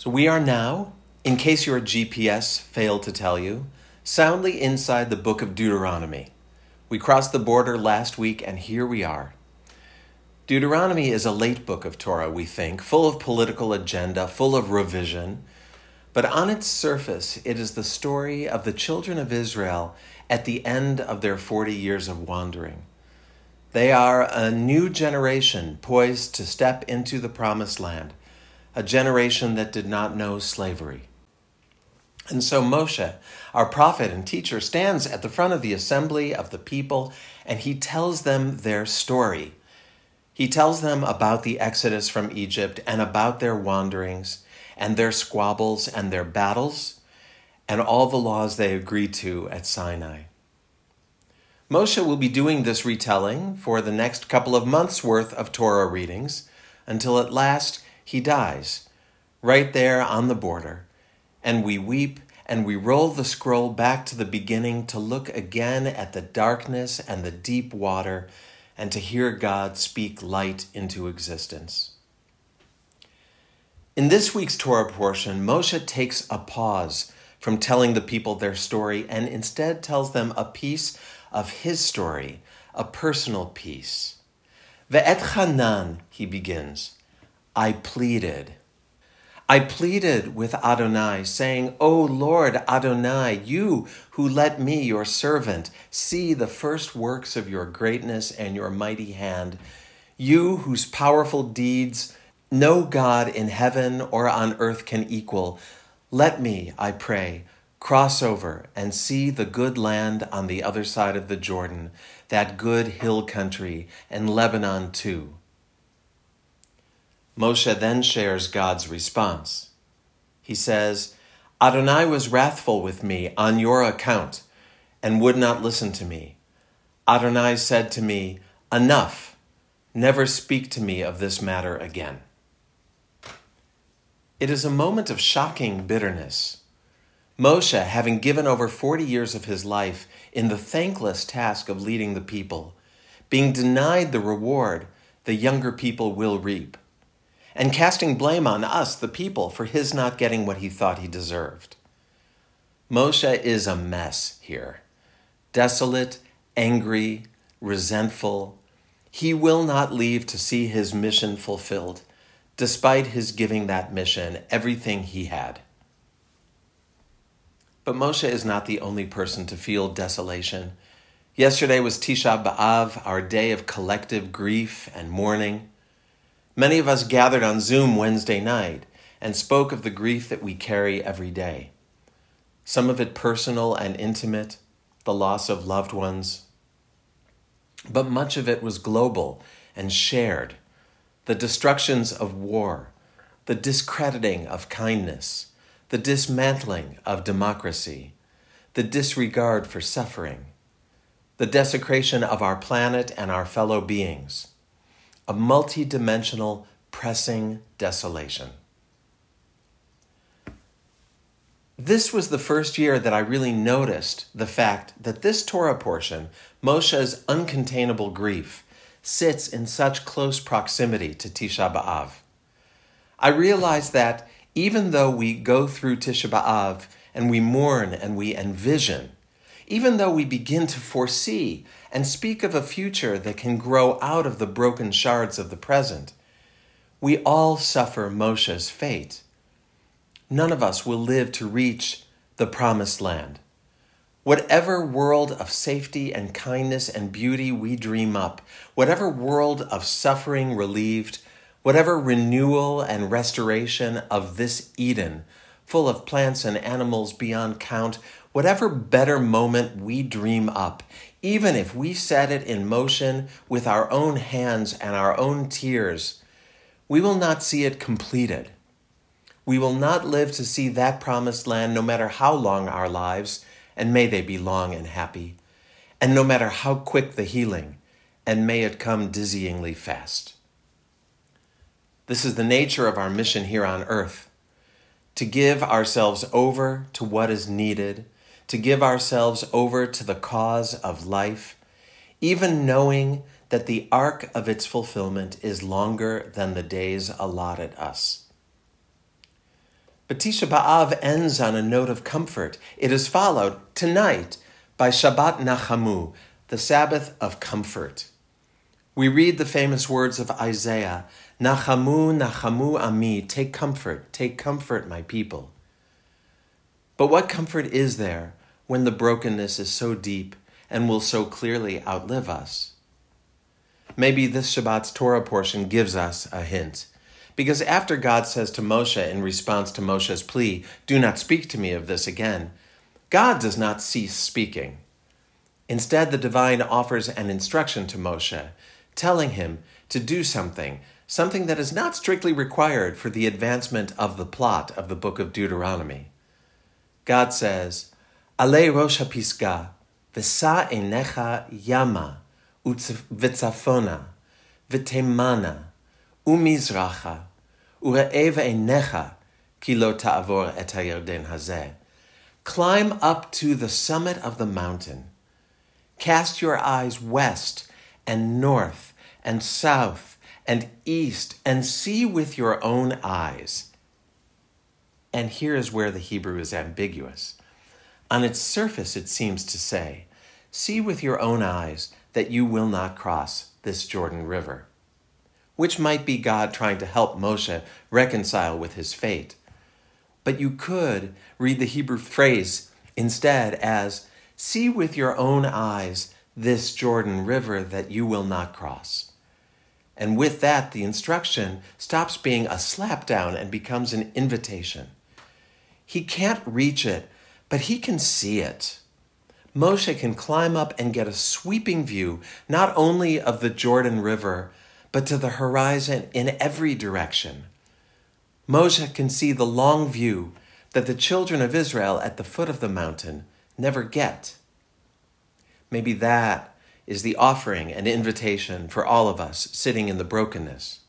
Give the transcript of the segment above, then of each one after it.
So we are now, in case your GPS failed to tell you, soundly inside the book of Deuteronomy. We crossed the border last week, and here we are. Deuteronomy is a late book of Torah, we think, full of political agenda, full of revision. But on its surface, it is the story of the children of Israel at the end of their 40 years of wandering. They are a new generation poised to step into the promised land a generation that did not know slavery. And so Moshe, our prophet and teacher, stands at the front of the assembly of the people and he tells them their story. He tells them about the exodus from Egypt and about their wanderings and their squabbles and their battles and all the laws they agreed to at Sinai. Moshe will be doing this retelling for the next couple of months' worth of Torah readings until at last he dies right there on the border, and we weep and we roll the scroll back to the beginning to look again at the darkness and the deep water and to hear God speak light into existence. In this week's Torah portion, Moshe takes a pause from telling the people their story and instead tells them a piece of his story, a personal piece. Ve'et Hanan, he begins. I pleaded. I pleaded with Adonai, saying, O Lord Adonai, you who let me, your servant, see the first works of your greatness and your mighty hand, you whose powerful deeds no God in heaven or on earth can equal, let me, I pray, cross over and see the good land on the other side of the Jordan, that good hill country, and Lebanon too Moshe then shares God's response. He says, Adonai was wrathful with me on your account and would not listen to me. Adonai said to me, Enough, never speak to me of this matter again. It is a moment of shocking bitterness. Moshe, having given over 40 years of his life in the thankless task of leading the people, being denied the reward the younger people will reap and casting blame on us, the people, for his not getting what he thought he deserved. Moshe is a mess here desolate, angry, resentful. He will not leave to see his mission fulfilled, despite his giving that mission everything he had. But Moshe is not the only person to feel desolation. Yesterday was Tisha B'Av, our day of collective grief and mourning. Many of us gathered on Zoom Wednesday night and spoke of the grief that we carry every day. Some of it personal and intimate, the loss of loved ones, but much of it was global and shared. The destructions of war, the discrediting of kindness, the dismantling of democracy, the disregard for suffering, the desecration of our planet and our fellow beings a multidimensional, pressing desolation. This was the first year that I really noticed the fact that this Torah portion, Moshe's uncontainable grief, sits in such close proximity to Tisha B'Av. I realized that even though we go through Tisha B'Av and we mourn and we envision, even though we begin to foresee and speak of a future that can grow out of the broken shards of the present, we all suffer Moshe's fate. None of us will live to reach the promised land. Whatever world of safety and kindness and beauty we dream up, whatever world of suffering relieved, whatever renewal and restoration of this Eden, full of plants and animals beyond count, whatever better moment we dream up, even if we set it in motion with our own hands and our own tears, we will not see it completed. We will not live to see that promised land no matter how long our lives, and may they be long and happy, and no matter how quick the healing, and may it come dizzyingly fast. This is the nature of our mission here on earth to give ourselves over to what is needed to give ourselves over to the cause of life, even knowing that the arc of its fulfillment is longer than the days allotted us. But Tisha B'Av ends on a note of comfort. It is followed tonight by Shabbat Nachamu, the Sabbath of comfort. We read the famous words of Isaiah Nachamu, Nachamu Ami, take comfort, take comfort, my people. But what comfort is there when the brokenness is so deep and will so clearly outlive us? Maybe this Shabbat's Torah portion gives us a hint. Because after God says to Moshe in response to Moshe's plea, Do not speak to me of this again, God does not cease speaking. Instead, the divine offers an instruction to Moshe, telling him to do something, something that is not strictly required for the advancement of the plot of the book of Deuteronomy. God says, Ale rosh hapisga, v'sa enecha yama, v'tzafona, v'temana, umizracha, ure'e enecha, ki lo ta'avor et hazeh. Climb up to the summit of the mountain. Cast your eyes west and north and south and east and see with your own eyes and here is where the Hebrew is ambiguous. On its surface, it seems to say, See with your own eyes that you will not cross this Jordan River, which might be God trying to help Moshe reconcile with his fate. But you could read the Hebrew phrase instead as, See with your own eyes this Jordan River that you will not cross. And with that, the instruction stops being a slapdown and becomes an invitation. He can't reach it, but he can see it. Moshe can climb up and get a sweeping view not only of the Jordan River, but to the horizon in every direction. Moshe can see the long view that the children of Israel at the foot of the mountain never get. Maybe that is the offering and invitation for all of us sitting in the brokenness.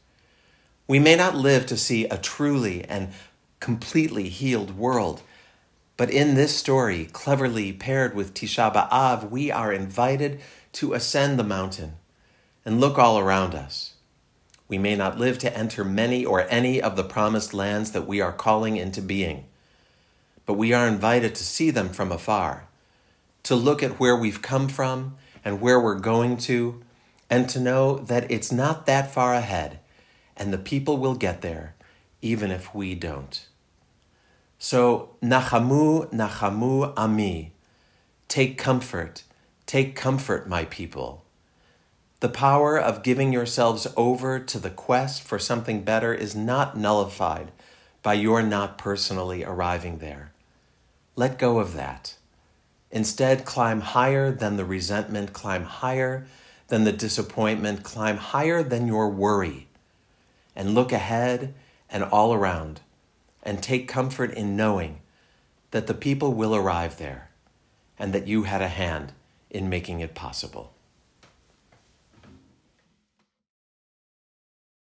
We may not live to see a truly and completely healed world. But in this story, cleverly paired with Tisha B'Av, we are invited to ascend the mountain and look all around us. We may not live to enter many or any of the promised lands that we are calling into being, but we are invited to see them from afar, to look at where we've come from and where we're going to, and to know that it's not that far ahead, and the people will get there, even if we don't. So, Nachamu, Nachamu Ami. Take comfort, take comfort, my people. The power of giving yourselves over to the quest for something better is not nullified by your not personally arriving there. Let go of that. Instead, climb higher than the resentment, climb higher than the disappointment, climb higher than your worry, and look ahead and all around and take comfort in knowing that the people will arrive there and that you had a hand in making it possible.